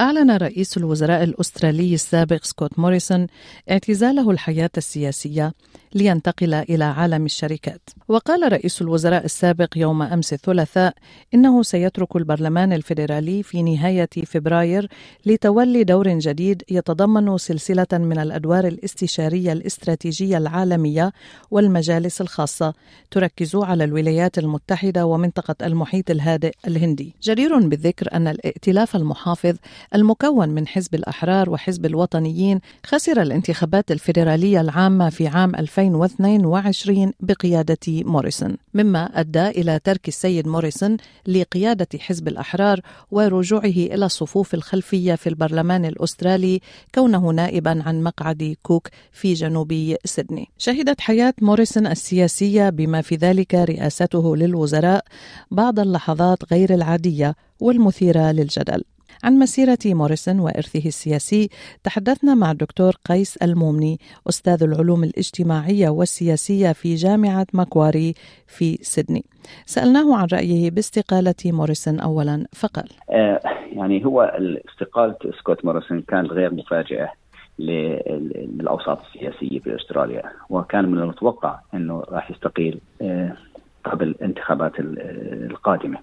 أعلن رئيس الوزراء الأسترالي السابق سكوت موريسون اعتزاله الحياة السياسية لينتقل إلى عالم الشركات. وقال رئيس الوزراء السابق يوم أمس الثلاثاء إنه سيترك البرلمان الفيدرالي في نهاية فبراير لتولي دور جديد يتضمن سلسلة من الأدوار الاستشارية الاستراتيجية العالمية والمجالس الخاصة تركز على الولايات المتحدة ومنطقة المحيط الهادئ الهندي. جدير بالذكر أن الائتلاف المحافظ المكون من حزب الأحرار وحزب الوطنيين خسر الانتخابات الفيدرالية العامة في عام 2022 بقيادة موريسون مما أدى إلى ترك السيد موريسون لقيادة حزب الأحرار ورجوعه إلى الصفوف الخلفية في البرلمان الأسترالي كونه نائبا عن مقعد كوك في جنوب سيدني. شهدت حياة موريسون السياسية بما في ذلك رئاسته للوزراء بعض اللحظات غير العادية والمثيرة للجدل. عن مسيرة موريسون وإرثه السياسي تحدثنا مع الدكتور قيس المومني أستاذ العلوم الاجتماعية والسياسية في جامعة ماكواري في سيدني سألناه عن رأيه باستقالة موريسون أولا فقال آه يعني هو استقالة سكوت موريسون كانت غير مفاجئة للأوساط السياسية في أستراليا وكان من المتوقع إنه راح يستقيل آه قبل الانتخابات القادمة.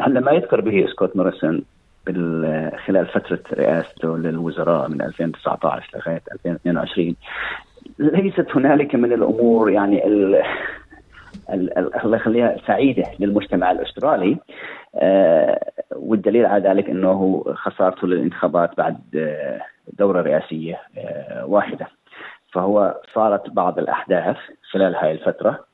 هلا ما يذكر به سكوت موريسون خلال فترة رئاسته للوزراء من 2019 لغاية 2022 ليست هنالك من الأمور يعني الله يخليها سعيدة للمجتمع الأسترالي. آه والدليل على ذلك إنه خسارته للانتخابات بعد دورة رئاسية آه واحدة. فهو صارت بعض الأحداث خلال هاي الفترة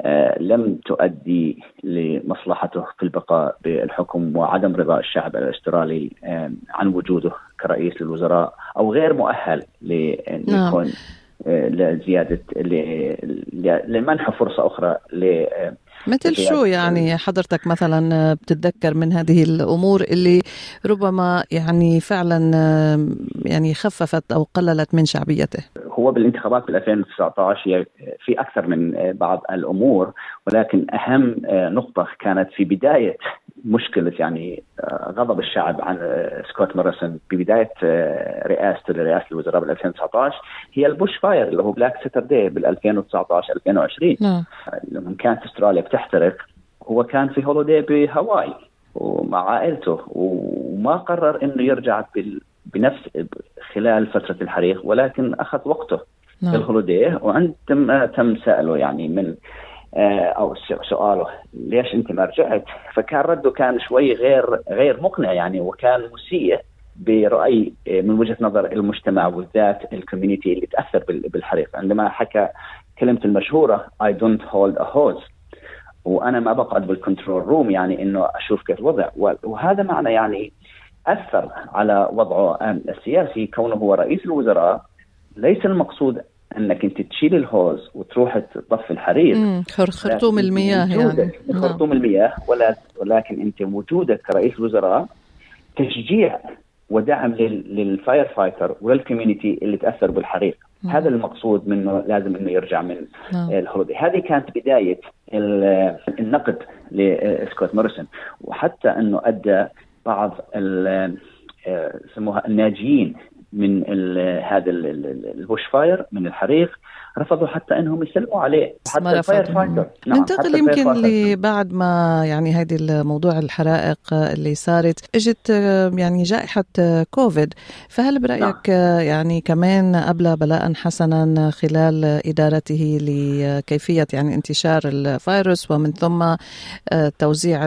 آه لم تؤدي لمصلحته في البقاء بالحكم وعدم رضا الشعب الأسترالي آه عن وجوده كرئيس للوزراء أو غير مؤهل نعم. يكون آه لزيادة لمنح فرصة أخرى ل مثل شو يعني حضرتك مثلا بتتذكر من هذه الأمور اللي ربما يعني فعلا يعني خففت أو قللت من شعبيته؟ هو بالانتخابات بال 2019 في أكثر من بعض الأمور ولكن أهم نقطة كانت في بداية مشكلة يعني غضب الشعب عن سكوت موريسون ببدايه رئاسته لرئاسة الوزراء بال 2019 هي ال bushfire اللي هو Black Saturday بال 2019 2020 نعم. لما كانت أستراليا بتحترق هو كان في holiday بهاواي ومع عائلته وما قرر إنه يرجع بنفس خلال فترة الحريق ولكن أخذ وقته نعم. في الهوليدي وعندما تم سأله يعني من أو سؤاله ليش أنت ما رجعت؟ فكان رده كان شوي غير غير مقنع يعني وكان مسيء برأي من وجهة نظر المجتمع والذات الكوميونتي اللي تأثر بالحريق عندما حكى كلمته المشهورة I don't hold a hose وأنا ما بقعد بال control room يعني إنه أشوف كيف الوضع وهذا معنى يعني أثر على وضعه السياسي كونه هو رئيس الوزراء. ليس المقصود إنك أنت تشيل ال hose وتروح تطفي الحريق خرطوم المياه يعني. خرطوم المياه ولا ولكن أنت وجودك كرئيس الوزراء تشجيع ودعم لل firefighter ولل community اللي تأثر بالحريق مم. هذا المقصود منه لازم إنه يرجع من ال holiday هذه كانت بداية النقد لسكوت موريسون وحتى إنه أدى بعض سموها الناجيين من هذا ال bushfire من الحريق. رفضوا حتى إنهم يسلموا عليه. حتى ال firefighter نعم. ننتقل يمكن لبعد ما يعني هذه الموضوع الحرائق اللي صارت. اجت يعني جائحة كوفيد. فهل برأيك نعم. يعني كمان أبلى بلاء حسنا خلال إدارته لكيفية يعني انتشار الفيروس ومن ثم توزيع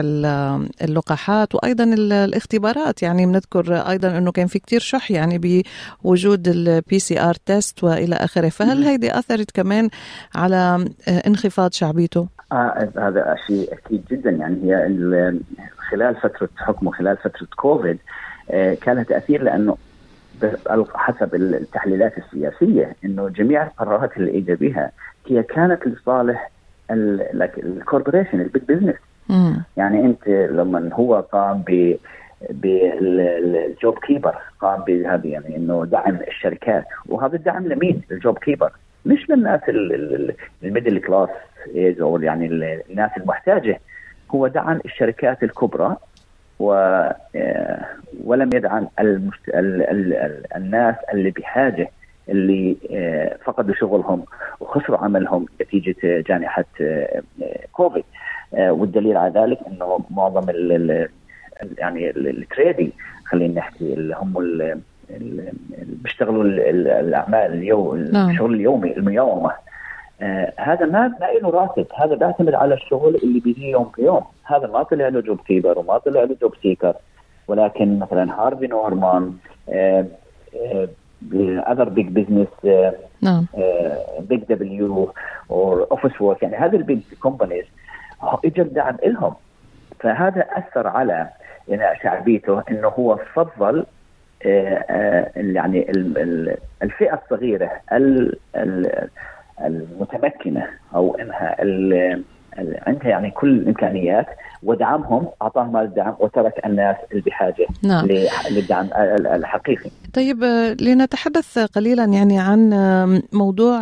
اللقاحات وأيضا الاختبارات؟ يعني بنذكر أيضا إنه كان في كثير شح يعني بوجود ال PCR test وإلى آخره. فهل هيدي أثرت كمان على انخفاض شعبيته؟ آه هذا شيء أكيد جدا. يعني هي خلال فترة حكمه خلال فترة كوفيد آه كان تأثير لأنه حسب التحليلات السياسية إنه جميع القرارات اللي اجى بها هي كانت لصالح ال corporation ال big business يعني أنت لما هو قام ب بال JobKeeper قام بهذه يعني إنه دعم الشركات وهذا الدعم لمين؟ لل JobKeeper مش للناس ال middle class أو يعني الناس المحتاجة هو دعم الشركات الكبرى و آه، ولم يدعم المشت... ال... ال... ال... الناس اللي بحاجة اللي آه، فقدوا شغلهم وخسروا عملهم نتيجة جائحه آه، كوفيد والدليل على ذلك إنه معظم. يعني ال tradie خلينا نحكي اللي هم اللي بيشتغلوا الأعمال اليوم نعم. الشغل اليومي الميومة. آه هذا ما ما له راتب هذا بيعتمد على الشغل اللي بيجي يوم في يوم. هذا ما طلع له JobKeeper وما طلع له JobSeeker ولكن مثلا Harvey Norman other big business نعم. بيج دبليو أو Officeworks يعني هذه ال big companies اجى الدعم لهم فهذا أثر على يعني شعبيته إنه هو فضل آه، آه، يعني الفئة الصغيرة المتمكنة أو إنها عندها يعني كل الامكانيات ودعمهم اعطاهم هذا الدعم وترك الناس اللي بحاجه نعم. للدعم الحقيقي. طيب لنتحدث قليلا يعني عن موضوع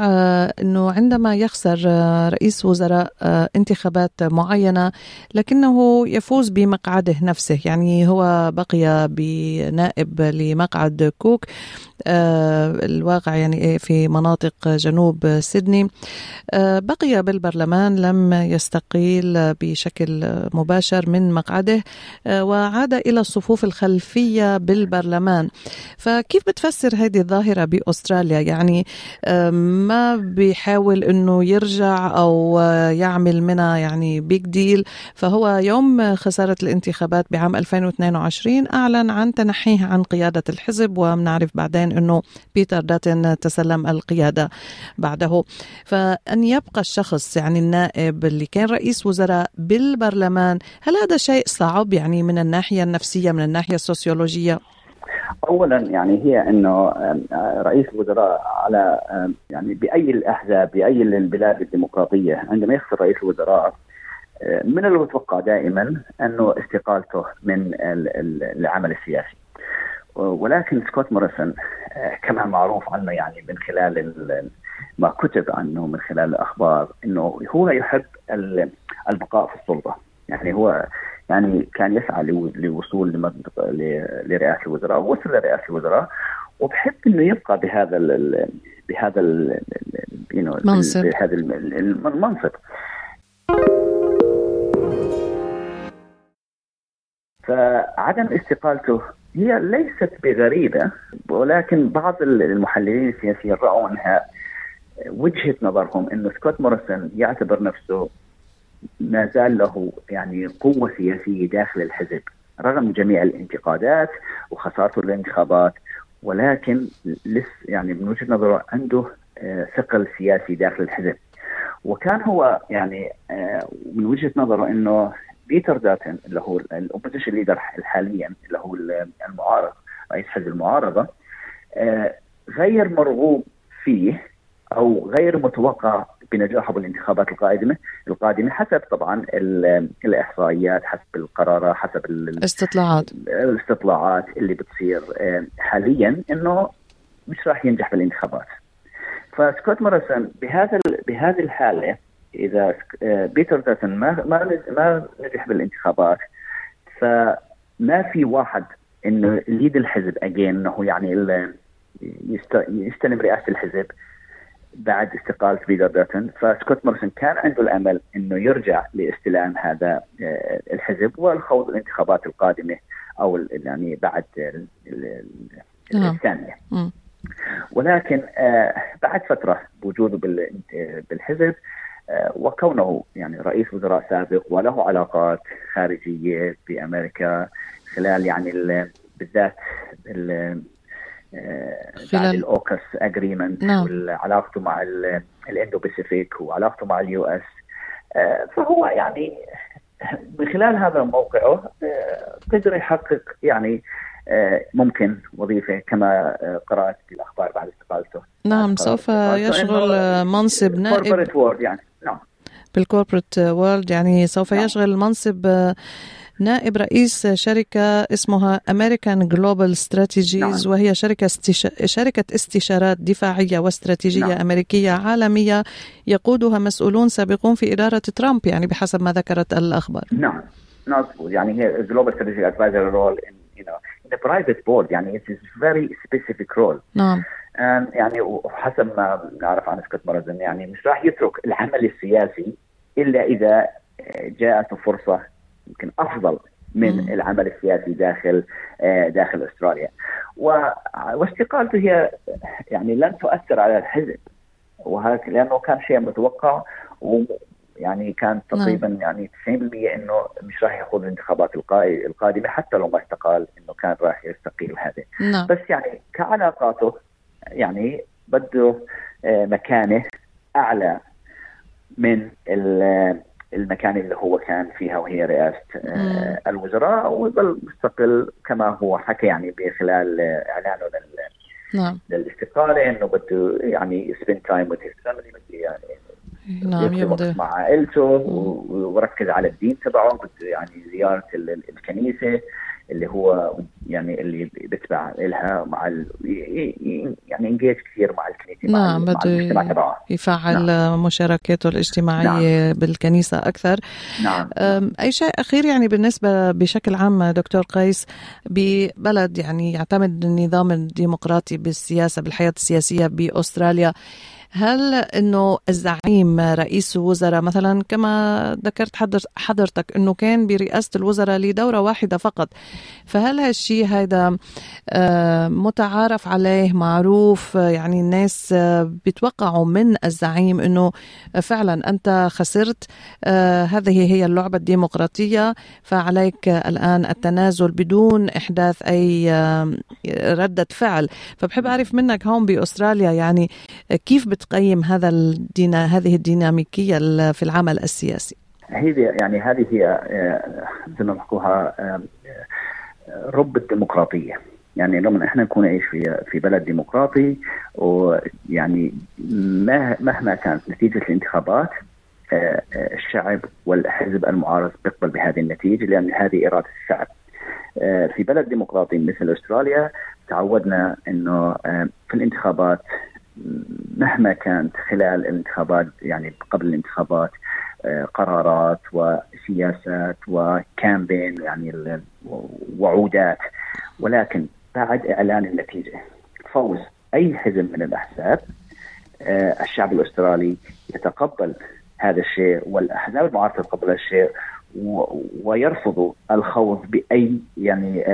إنه عندما يخسر رئيس وزراء انتخابات معينة لكنه يفوز بمقعده نفسه يعني هو بقي بنائب لمقعد كوك الواقع يعني في مناطق جنوب سيدني بقي بالبرلمان لم يستقيل بشكل مباشر من مقعده آه، وعاد إلى الصفوف الخلفية بالبرلمان. فكيف بتفسر هذه الظاهرة بأستراليا؟ يعني آه، ما بيحاول أنه يرجع أو يعمل منها يعني بيج ديل فهو يوم خسارة الانتخابات بعام 2022 أعلن عن تنحيه عن قيادة الحزب وبنعرف بعدين أنه بيتر داتن تسلم القيادة بعده. فأن يبقى الشخص يعني النائب اللي كان رئيس وزراء بالبرلمان هل هذا شيء صعب يعني من الناحية النفسية من الناحية السوسيولوجية؟ اولا يعني هي إنه رئيس الوزراء على يعني بأي الأحزاب بأي البلاد الديمقراطية عندما يخسر رئيس الوزراء من المتوقع دائما إنه استقالته من العمل السياسي ولكن سكوت موريسون كما معروف عنه يعني من خلال ما كتب عنه من خلال الأخبار إنه هو يحب البقاء في السلطة. يعني هو يعني كان يسعى للوصول لرئاسة الوزراء ووصل لرئاسة الوزراء وبحب إنه يبقى بهذا ال بهذا المنصب بهذا المنصب. فعدم استقالته هي ليست بغريبة ولكن بعض المحللين السياسيين راوا انها وجهة نظرهم إنه سكوت موريسون يعتبر نفسه ما زال له يعني قوة سياسية داخل الحزب رغم جميع الانتقادات وخسارته الانتخابات ولكن لسه يعني من وجهة نظره عنده آه، ثقل سياسي داخل الحزب. وكان هو يعني آه، من وجهة نظره إنه بيتر داتن اللي هو ال opposition leader حاليا اللي هو المعارض رئيس حزب المعارضة آه، غير مرغوب فيه أو غير متوقع بنجاحه بالانتخابات القادمة القادمة حسب طبعا الإحصائيات حسب القرارات حسب الاستطلاعات الاستطلاعات اللي بتصير آه، حاليا إنه مش راح ينجح بالانتخابات. فسكوت موريسون بهذا بهذه الحالة إذا آه، بيتر داتن ما ما ما نجح بالانتخابات فما في واحد إنه ي lead الحزب again إنه يعني يستلم رئاسه الحزب. بعد استقالة بيتر داتن فسكوت مورسون كان عنده الأمل إنه يرجع لاستلام هذا آه، الحزب والخوض الانتخابات القادمة أو يعني بعد نعم. الثانية ولكن آه، بعد فترة بوجوده بالحزب آه، وكونه يعني رئيس وزراء سابق وله علاقات خارجية بأمريكا خلال يعني بالذات خلال ال AUKUS agreement نعم. وعلاقته مع ال Indo-Pacific وعلاقته مع ال US آه، فهو يعني من خلال هذا موقعه آه، قدر يحقق يعني ممكن وظيفة كما قرأت في الأخبار بعد استقالته. نعم سوف يشغل منصب نائب يعني. نعم. بالكوربريت وورلد يعني سوف نعم. يشغل منصب نائب رئيس شركة اسمها American Global Strategies نعم. وهي شركة استش... شركة استشارات دفاعية واستراتيجية نعم. أمريكية عالمية يقودها مسؤولون سابقون في إدارة ترامب يعني بحسب ما ذكرت الأخبار. نعم. مظبوط يعني هي Global Strategic Advisor role in you know in a private board. يعني it is very specific role. نعم. يعني وحسب ما نعرف عن سكوت مارزن يعني مش راح يترك العمل السياسي إلا إذا جاءته فرصة يمكن أفضل من. العمل السياسي داخل آه، داخل أستراليا واستقالته هي يعني لن تؤثر على الحزب وهذا لأنه كان شيء متوقع ويعني كان نعم. تقريبا يعني 90% إنه مش راح يخوض الانتخابات القادمة حتى لو ما استقال إنه كان راح يستقيل هذا نعم. بس يعني كعلاقاته يعني بده آه، مكانة أعلى من المكان اللي هو كان فيها وهي رئاسة آه الوزراء ويظل مستقل كما هو حكى يعني بخلال إعلانه لل نعم. للاستقالة إنه بده يعني سبين تايم وذ فاميلي بده يعني نعم يبدو مع عائلته وركز على الدين تبعه بده يعني زيارة الكنيسة. اللي هو يعني اللي بيتبع لها مع ال... يعني engage كثير مع الكنيسة نعم بده يفعل نعم. مشاركاته الاجتماعية نعم. بالكنيسة أكثر نعم. اي شيء أخير يعني بالنسبة بشكل عام دكتور قيس ببلد يعني يعتمد النظام الديمقراطي بالسياسة بالحياة السياسية بأستراليا هل إنه الزعيم رئيس الوزراء مثلا كما ذكرت حضرتك إنه كان برئاسة الوزراء لدورة واحدة فقط فهل هالشيء هذا آه، متعارف عليه معروف يعني الناس آه، بيتوقعوا من الزعيم إنه فعلا أنت خسرت آه، هذه هي اللعبة الديمقراطية فعليك الآن التنازل بدون إحداث أي ردة فعل. فبحب أعرف منك هون بأستراليا يعني كيف بتقيم هذا الدينا هذه الديناميكية في العمل السياسي؟ هذه يعني هذه هي آه، زي ما بحكوها آه، رب الديمقراطية يعني لما إحنا نكون نعيش في في بلد ديمقراطي ويعني مهما كانت نتيجة الانتخابات آه، الشعب والحزب المعارض بيقبل بهذه النتيجة لأن هذه إرادة الشعب. في بلد ديمقراطي مثل أستراليا تعودنا إنه في الانتخابات مهما كانت خلال الانتخابات يعني قبل الانتخابات آه، قرارات وسياسات وكامبين يعني وعودات. ولكن بعد إعلان النتيجة فوز أي حزب من الأحزاب آه، الشعب الأسترالي يتقبل هذا الشيء والأحزاب المعارضه تتقبل الشيء ويرفضوا الخوض بأي يعني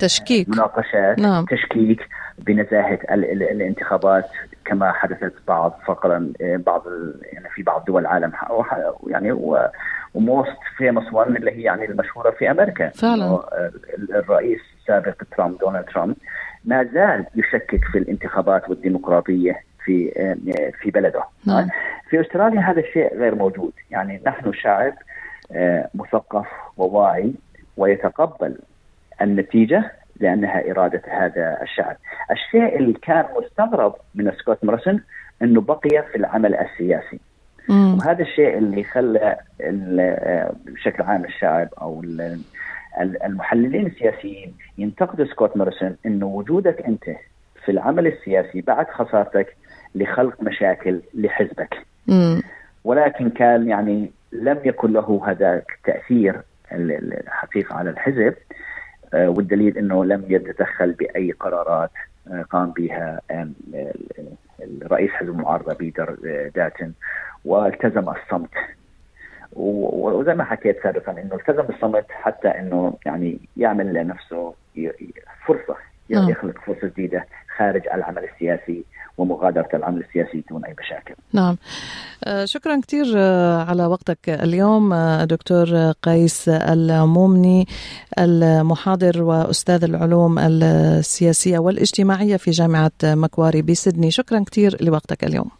تشكيك مناقشات نعم. تشكيك بنزاهة الانتخابات كما حدثت بعض فقرا بعض يعني في بعض دول العالم يعني وموست فيموس وان اللي هي يعني المشهورة في أمريكا. فعلا. الرئيس السابق ترامب دونالد ترامب ما زال يشكك في الانتخابات والديمقراطية في في بلده. نعم. في أستراليا هذا الشيء غير موجود. يعني نحن شعب آه، مثقف وواعي ويتقبل النتيجة لأنها إرادة هذا الشعب. الشيء اللي كان مستغرب من سكوت موريسون إنه بقي في العمل السياسي. مم. وهذا الشيء اللي خلى بشكل عام الشعب أو المحللين السياسيين ينتقدوا سكوت موريسون إنه وجودك أنت في العمل السياسي بعد خسارتك لخلق مشاكل لحزبك. مم. ولكن كان يعني لم يكن له هذاك تأثير الحقيقة على الحزب والدليل إنه لم يتدخل بأي قرارات آه، قام بها الرئيس حزب المعارضة بيتر آه، داتن والتزم الصمت وزي ما حكيت سابقا إنه التزم الصمت حتى إنه يعني يعمل لنفسه فرصة نعم. يخلق فرصة جديدة خارج العمل السياسي ومغادرة العمل السياسي دون أي مشاكل. نعم. آه، شكرا كثير آه، على وقتك اليوم آه، دكتور قيس المومني المحاضر وأستاذ العلوم السياسية والاجتماعية في جامعة مكواري بسيدني. شكرا كثير لوقتك اليوم.